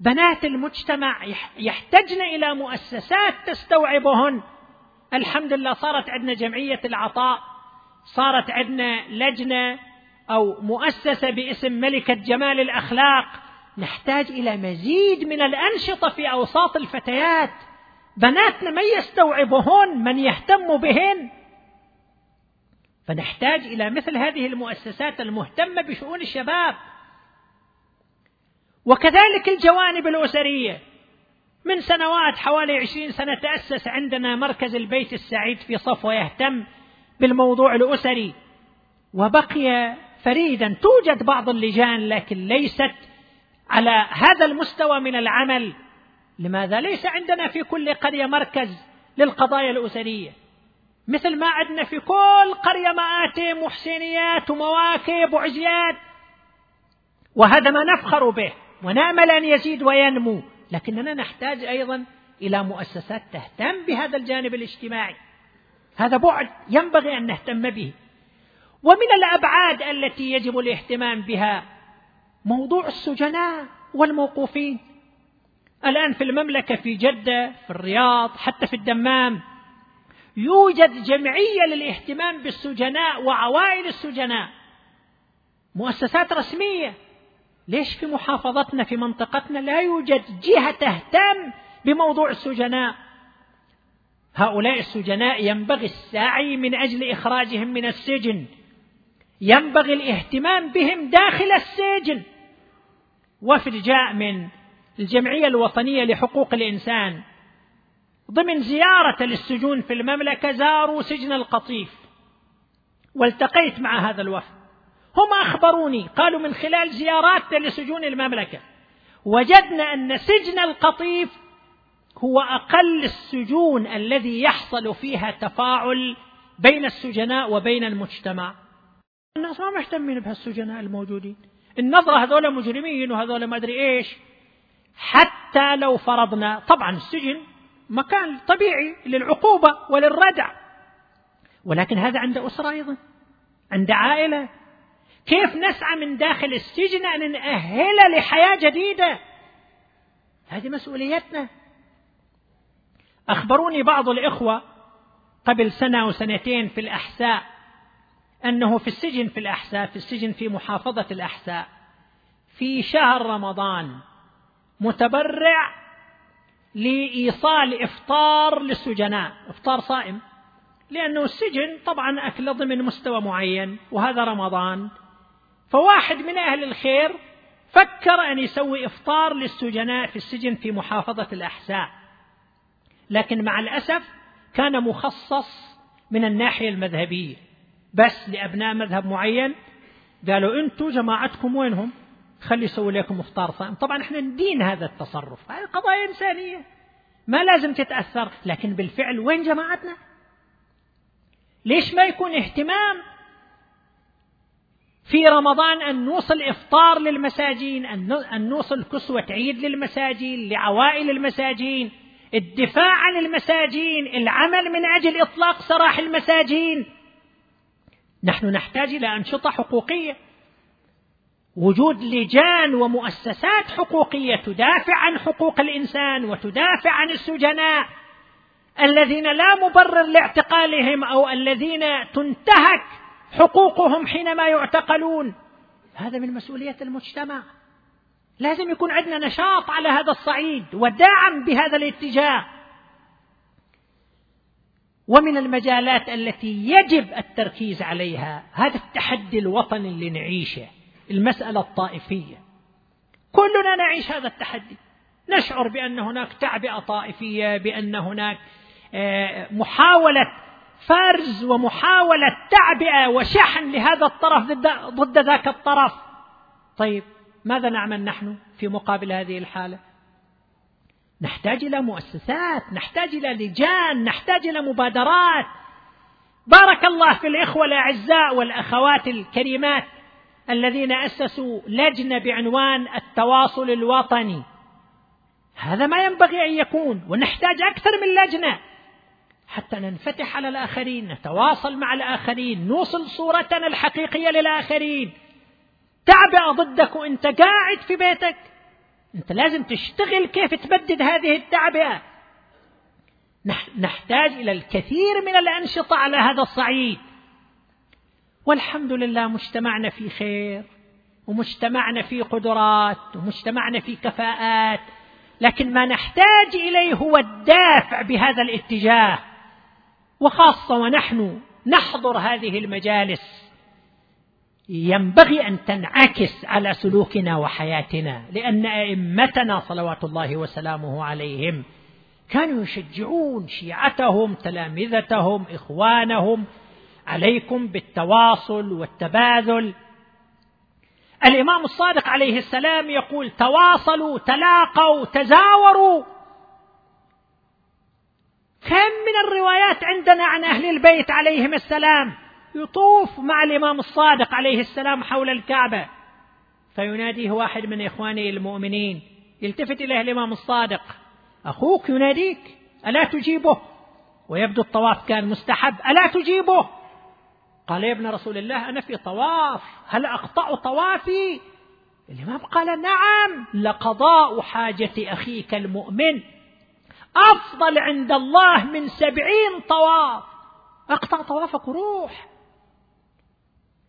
بنات المجتمع يحتجن إلى مؤسسات تستوعبهن. الحمد لله صارت عندنا جمعية العطاء صارت عندنا لجنة أو مؤسسة باسم ملكة جمال الأخلاق. نحتاج إلى مزيد من الأنشطة في أوساط الفتيات. بناتنا من يستوعبهن من يهتم بهن. فنحتاج إلى مثل هذه المؤسسات المهتمة بشؤون الشباب. وكذلك الجوانب الأسرية. من سنوات حوالي عشرين سنة تأسس عندنا مركز البيت السعيد في صفوة يهتم بالموضوع الأسري. وبقي فريدا. توجد بعض اللجان لكن ليست على هذا المستوى من العمل. لماذا؟ ليس عندنا في كل قرية مركز للقضايا الأسرية. مثل ما عندنا في كل قرية مآتم وحسينيات ومواكب وعزيات وهذا ما نفخر به. ونأمل أن يزيد وينمو. لكننا نحتاج أيضا إلى مؤسسات تهتم بهذا الجانب الاجتماعي. هذا بعد ينبغي أن نهتم به. ومن الأبعاد التي يجب الاهتمام بها موضوع السجناء والموقوفين. الآن في المملكة في جدة في الرياض حتى في الدمام يوجد جمعية للاهتمام بالسجناء وعوائل السجناء. مؤسسات رسمية. ليش في محافظتنا في منطقتنا لا يوجد جهة تهتم بموضوع السجناء؟ هؤلاء السجناء ينبغي السعي من أجل إخراجهم من السجن. ينبغي الاهتمام بهم داخل السجن. وفد جاء من الجمعية الوطنية لحقوق الإنسان. ضمن زيارة للسجون في المملكة زاروا سجن القطيف. والتقيت مع هذا الوفد. هم أخبروني قالوا من خلال زياراتنا لسجون المملكة. وجدنا أن سجن القطيف هو أقل السجون الذي يحصل فيها تفاعل بين السجناء وبين المجتمع. الناس ما مهتمين بهالسجناء الموجودين. النظرة هذول مجرمين وهذول ما أدري إيش. حتى لو فرضنا طبعا السجن مكان طبيعي للعقوبة وللردع. ولكن هذا عند أسرة أيضا عند عائلة. كيف نسعى من داخل السجن أن نأهل لحياة جديدة؟ هذه مسؤوليتنا. أخبروني بعض الإخوة قبل سنة أو سنتين في الأحساء أنه في السجن في الأحساء في السجن في محافظة الأحساء في شهر رمضان متبرع لإيصال إفطار للسجناء إفطار صائم لأنه السجن طبعا أكل ضمن مستوى معين وهذا رمضان فواحد من أهل الخير فكر أن يسوي إفطار للسجناء في السجن في محافظة الأحساء لكن مع الأسف كان مخصص من الناحية المذهبية. بس لأبناء مذهب معين قالوا أنتم جماعتكم وينهم؟ خلي يسوي لكم إفطار صائم. طبعا إحنا ندين هذا التصرف. هذه قضايا إنسانية. ما لازم تتأثر. لكن بالفعل وين جماعتنا؟ ليش ما يكون اهتمام في رمضان أن نوصل إفطار للمساجين أن نوصل كسوة عيد للمساجين لعوائل المساجين الدفاع عن المساجين العمل من أجل إطلاق سراح المساجين. نحن نحتاج إلى أنشطة حقوقية. وجود لجان ومؤسسات حقوقية تدافع عن حقوق الإنسان وتدافع عن السجناء. الذين لا مبرر لاعتقالهم أو الذين تنتهك حقوقهم حينما يعتقلون. هذا من مسؤولية المجتمع. لازم يكون عندنا نشاط على هذا الصعيد ودعم بهذا الاتجاه. ومن المجالات التي يجب التركيز عليها هذا التحدي الوطني اللي نعيشه المسألة الطائفية. كلنا نعيش هذا التحدي. نشعر بأن هناك تعبئة طائفية بأن هناك آه، محاولة فرز ومحاولة تعبئة وشحن لهذا الطرف ضد ذاك الطرف. طيب ماذا نعمل نحن في مقابل هذه الحالة؟ نحتاج إلى مؤسسات نحتاج إلى لجان نحتاج إلى مبادرات. بارك الله في الإخوة الأعزاء والأخوات الكريمات الذين أسسوا لجنة بعنوان التواصل الوطني. هذا ما ينبغي أن يكون ونحتاج أكثر من لجنة. حتى ننفتح على الآخرين نتواصل مع الآخرين نوصل صورتنا الحقيقية للآخرين. تعبئه ضدك وانت قاعد في بيتك. انت لازم تشتغل كيف تبدد هذه التعبئة. نحتاج إلى الكثير من الأنشطة على هذا الصعيد. والحمد لله مجتمعنا في خير ومجتمعنا في قدرات ومجتمعنا في كفاءات لكن ما نحتاج إليه هو الدافع بهذا الاتجاه. وخاصة ونحن نحضر هذه المجالس. ينبغي أن تنعكس على سلوكنا وحياتنا لأن أئمتنا صلوات الله وسلامه عليهم كانوا يشجعون شيعتهم تلامذتهم إخوانهم عليكم بالتواصل والتباذل. الإمام الصادق عليه السلام يقول تواصلوا تلاقوا تزاوروا. كم من الروايات عندنا عن أهل البيت عليهم السلام يطوف مع الإمام الصادق عليه السلام حول الكعبة. فيناديه واحد من اخوانه المؤمنين يلتفت إليه الإمام الصادق. أخوك يناديك؟ ألا تجيبه؟ ويبدو الطواف كان مستحب. ألا تجيبه؟ قال يا ابن رسول الله أنا في طواف. هل أقطع طوافي؟ الإمام قال نعم لقضاء حاجة أخيك المؤمن. أفضل عند الله من سبعين طواف. أقطع طوافك وروح.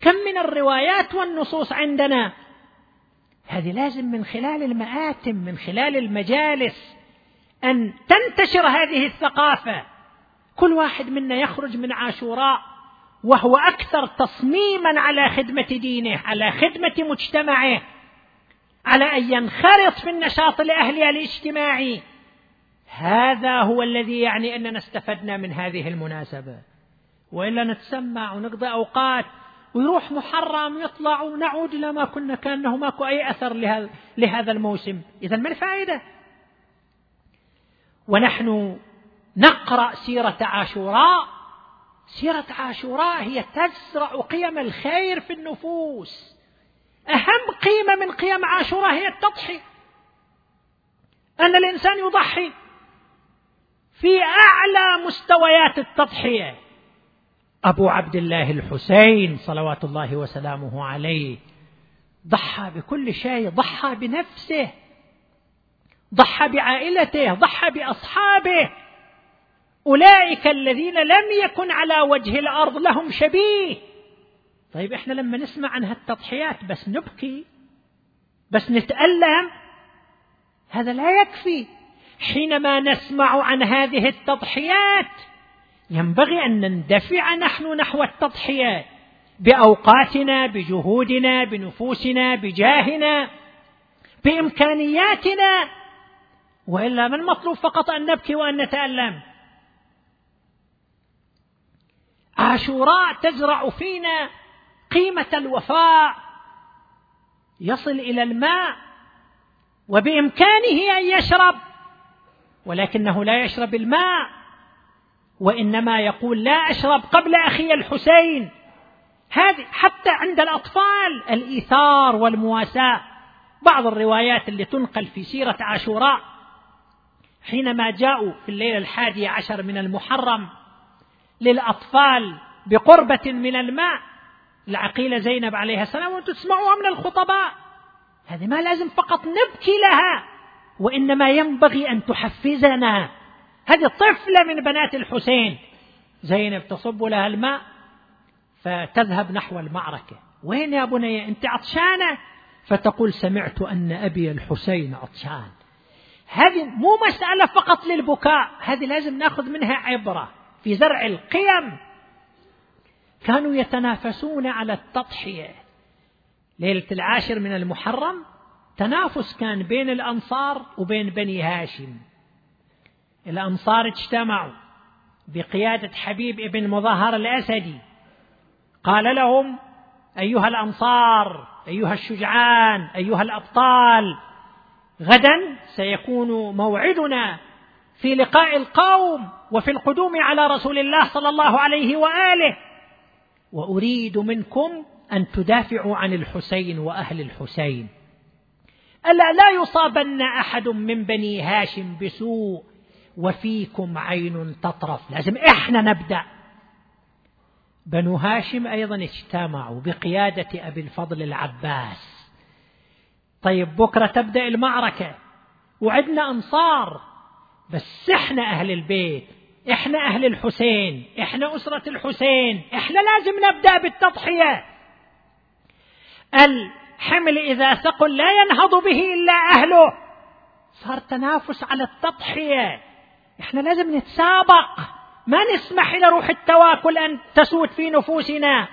كم من الروايات والنصوص عندنا؟ هذه لازم من خلال المآتم من خلال المجالس أن تنتشر هذه الثقافة. كل واحد منا يخرج من عاشوراء وهو أكثر تصميما على خدمة دينه على خدمة مجتمعه على أن ينخرط في النشاط الأهلي الاجتماعي. هذا هو الذي يعني أننا استفدنا من هذه المناسبة. وإلا نتسمع ونقضي أوقات ويروح محرم يطلع ونعود إلى ما كنا كأنه ماكو أي أثر لهذا, الموسم. إذا ما الفائدة؟ ونحن نقرأ سيرة عاشوراء. سيرة عاشوراء هي تزرع قيم الخير في النفوس. أهم قيمة من قيم عاشوراء هي التضحية أن الإنسان يضحي. في أعلى مستويات التضحية. أبو عبد الله الحسين صلوات الله وسلامه عليه ضحى بكل شيء ضحى بنفسه ضحى بعائلته ضحى بأصحابه. أولئك الذين لم يكن على وجه الأرض لهم شبيه. طيب إحنا لما نسمع عن هالتضحيات بس نبكي بس نتألم هذا لا يكفي. حينما نسمع عن هذه التضحيات ينبغي أن نندفع نحن نحو التضحيات بأوقاتنا بجهودنا بنفوسنا بجاهنا بإمكانياتنا وإلا من مطلوب فقط أن نبكي وأن نتألم؟ عاشوراء تزرع فينا قيمة الوفاء يصل إلى الماء وبإمكانه أن يشرب. ولكنه لا يشرب الماء وإنما يقول لا أشرب قبل أخي الحسين. هذه حتى عند الأطفال الإيثار والمواساة. بعض الروايات اللي تنقل في سيرة عاشوراء حينما جاءوا في الليلة الحادية عشر من المحرم للأطفال بقربة من الماء العقيلة زينب عليها السلام وأنتم تسمعوها من الخطباء؟ هذه ما لازم فقط نبكي لها. وإنما ينبغي أن تحفزنا. هذه طفلة من بنات الحسين. زينب تصب لها الماء فتذهب نحو المعركة. وين يا بني؟ أنت عطشانة؟ فتقول سمعت أن أبي الحسين عطشان. هذه مو مسألة فقط للبكاء هذه لازم نأخذ منها عبرة. في زرع القيم كانوا يتنافسون على التضحية. ليلة العاشر من المحرم تنافس كان بين الأنصار وبين بني هاشم. الأنصار اجتمعوا بقيادة حبيب ابن مظاهر الأسدي. قال لهم أيها الأنصار أيها الشجعان أيها الأبطال غدا سيكون موعدنا في لقاء القوم وفي القدوم على رسول الله صلى الله عليه وآله. وأريد منكم أن تدافعوا عن الحسين وأهل الحسين. ألا لا يصابن أحد من بني هاشم بسوء وفيكم عين تطرف. لازم إحنا نبدأ. بنو هاشم أيضا اجتمعوا بقيادة أبي الفضل العباس. طيب بكرة تبدأ المعركة. وعدنا أنصار. بس إحنا أهل البيت. إحنا أهل الحسين. إحنا أسرة الحسين. إحنا لازم نبدأ بالتضحية. الحمل إذا ثقل لا ينهض به إلا أهله. صار تنافس على التضحية. إحنا لازم نتسابق. ما نسمح لروح التواكل أن تسود في نفوسنا.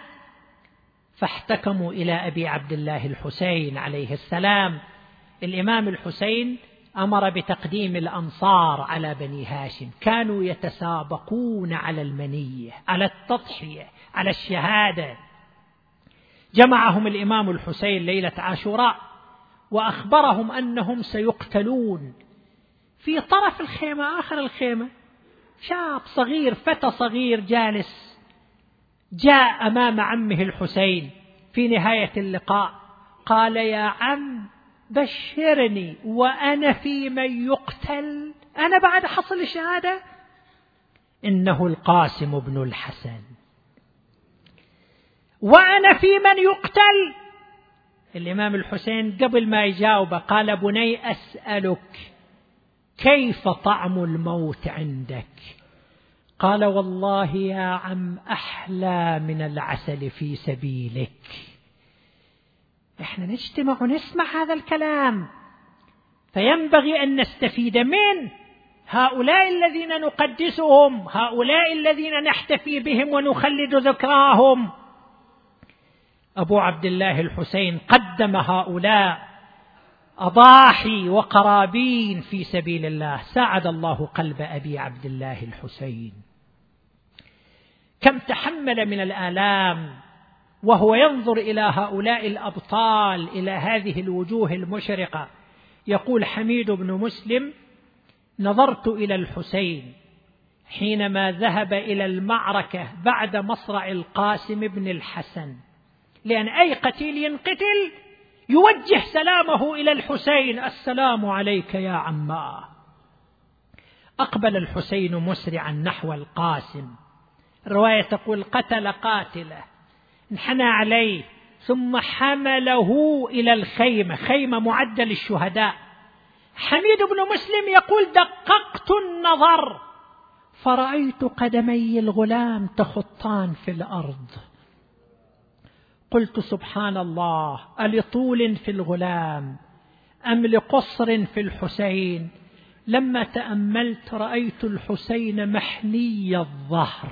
فاحتكموا إلى أبي عبد الله الحسين عليه السلام. الإمام الحسين أمر بتقديم الأنصار على بني هاشم. كانوا يتسابقون على المنية على التضحية على الشهادة. جمعهم الإمام الحسين ليلة عاشوراء وأخبرهم أنهم سيقتلون. في طرف الخيمة آخر الخيمة شاب صغير فتى صغير جالس جاء أمام عمه الحسين في نهاية اللقاء. قال يا عم بشرني وأنا في من يقتل. أنا بعد حصل الشهادة؟ إنه القاسم بن الحسن. وأنا في من يقتل. الإمام الحسين قبل ما يجاوب قال بني أسألك كيف طعم الموت عندك؟ قال والله يا عم أحلى من العسل في سبيلك. إحنا نجتمع ونسمع هذا الكلام. فينبغي أن نستفيد منه هؤلاء الذين نقدسهم هؤلاء الذين نحتفي بهم ونخلد ذكراهم. أبو عبد الله الحسين قدم هؤلاء أضاحي وقرابين في سبيل الله. ساعد الله قلب أبي عبد الله الحسين. كم تحمل من الآلام وهو ينظر إلى هؤلاء الأبطال إلى هذه الوجوه المشرقة. يقول حميد بن مسلم نظرت إلى الحسين حينما ذهب إلى المعركة بعد مصرع القاسم بن الحسن. لأن أي قتيل ينقتل يوجه سلامه إلى الحسين السلام عليك يا عماه أقبل الحسين مسرعا نحو القاسم. الرواية تقول قتل قاتله. انحنى عليه ثم حمله إلى الخيمة خيمة معدة للشهداء. حميد بن مسلم يقول دققت النظر فرأيت قدمي الغلام تخطان في الأرض. قلت سبحان الله ألطول في الغلام؟ أم لقصر في الحسين؟ لما تأملت رأيت الحسين محني الظهر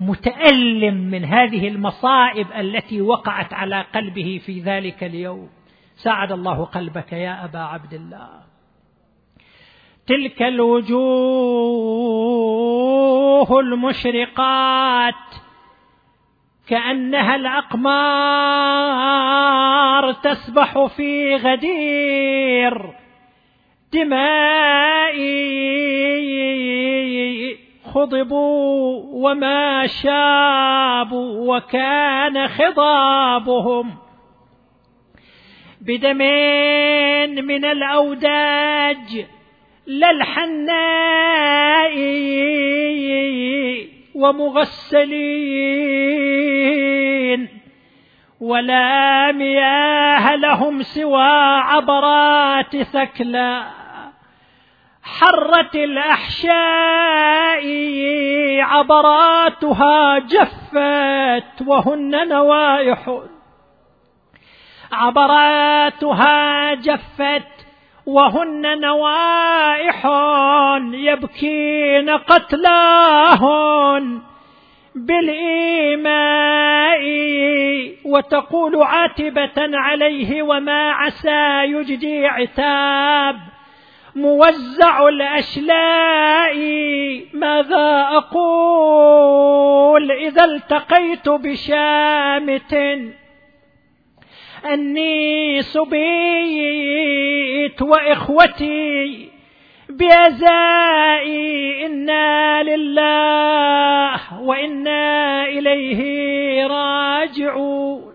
متألم من هذه المصائب التي وقعت على قلبه في ذلك اليوم. ساعد الله قلبك يا أبا عبد الله. تلك الوجوه المشرقات كأنها الأقمار تسبح في غدير دمائي خضبوا وما شابوا وكان خضابهم بدم من الأوداج للحناء. ومغسلين ولا مياه لهم سوى عبرات ثكلى حرت الأحشاء عبراتها جفت وهن نوائح عبراتها جفت وهن نوائح يبكين قتلاهن بالإيماء وتقول عاتبة عليه وما عسى يجدي عتاب موزع الأشلاء ماذا أقول إذا التقيت بشامت أني سبيت وإخوتي بأزائي إنا لله وإنا إليه راجعون.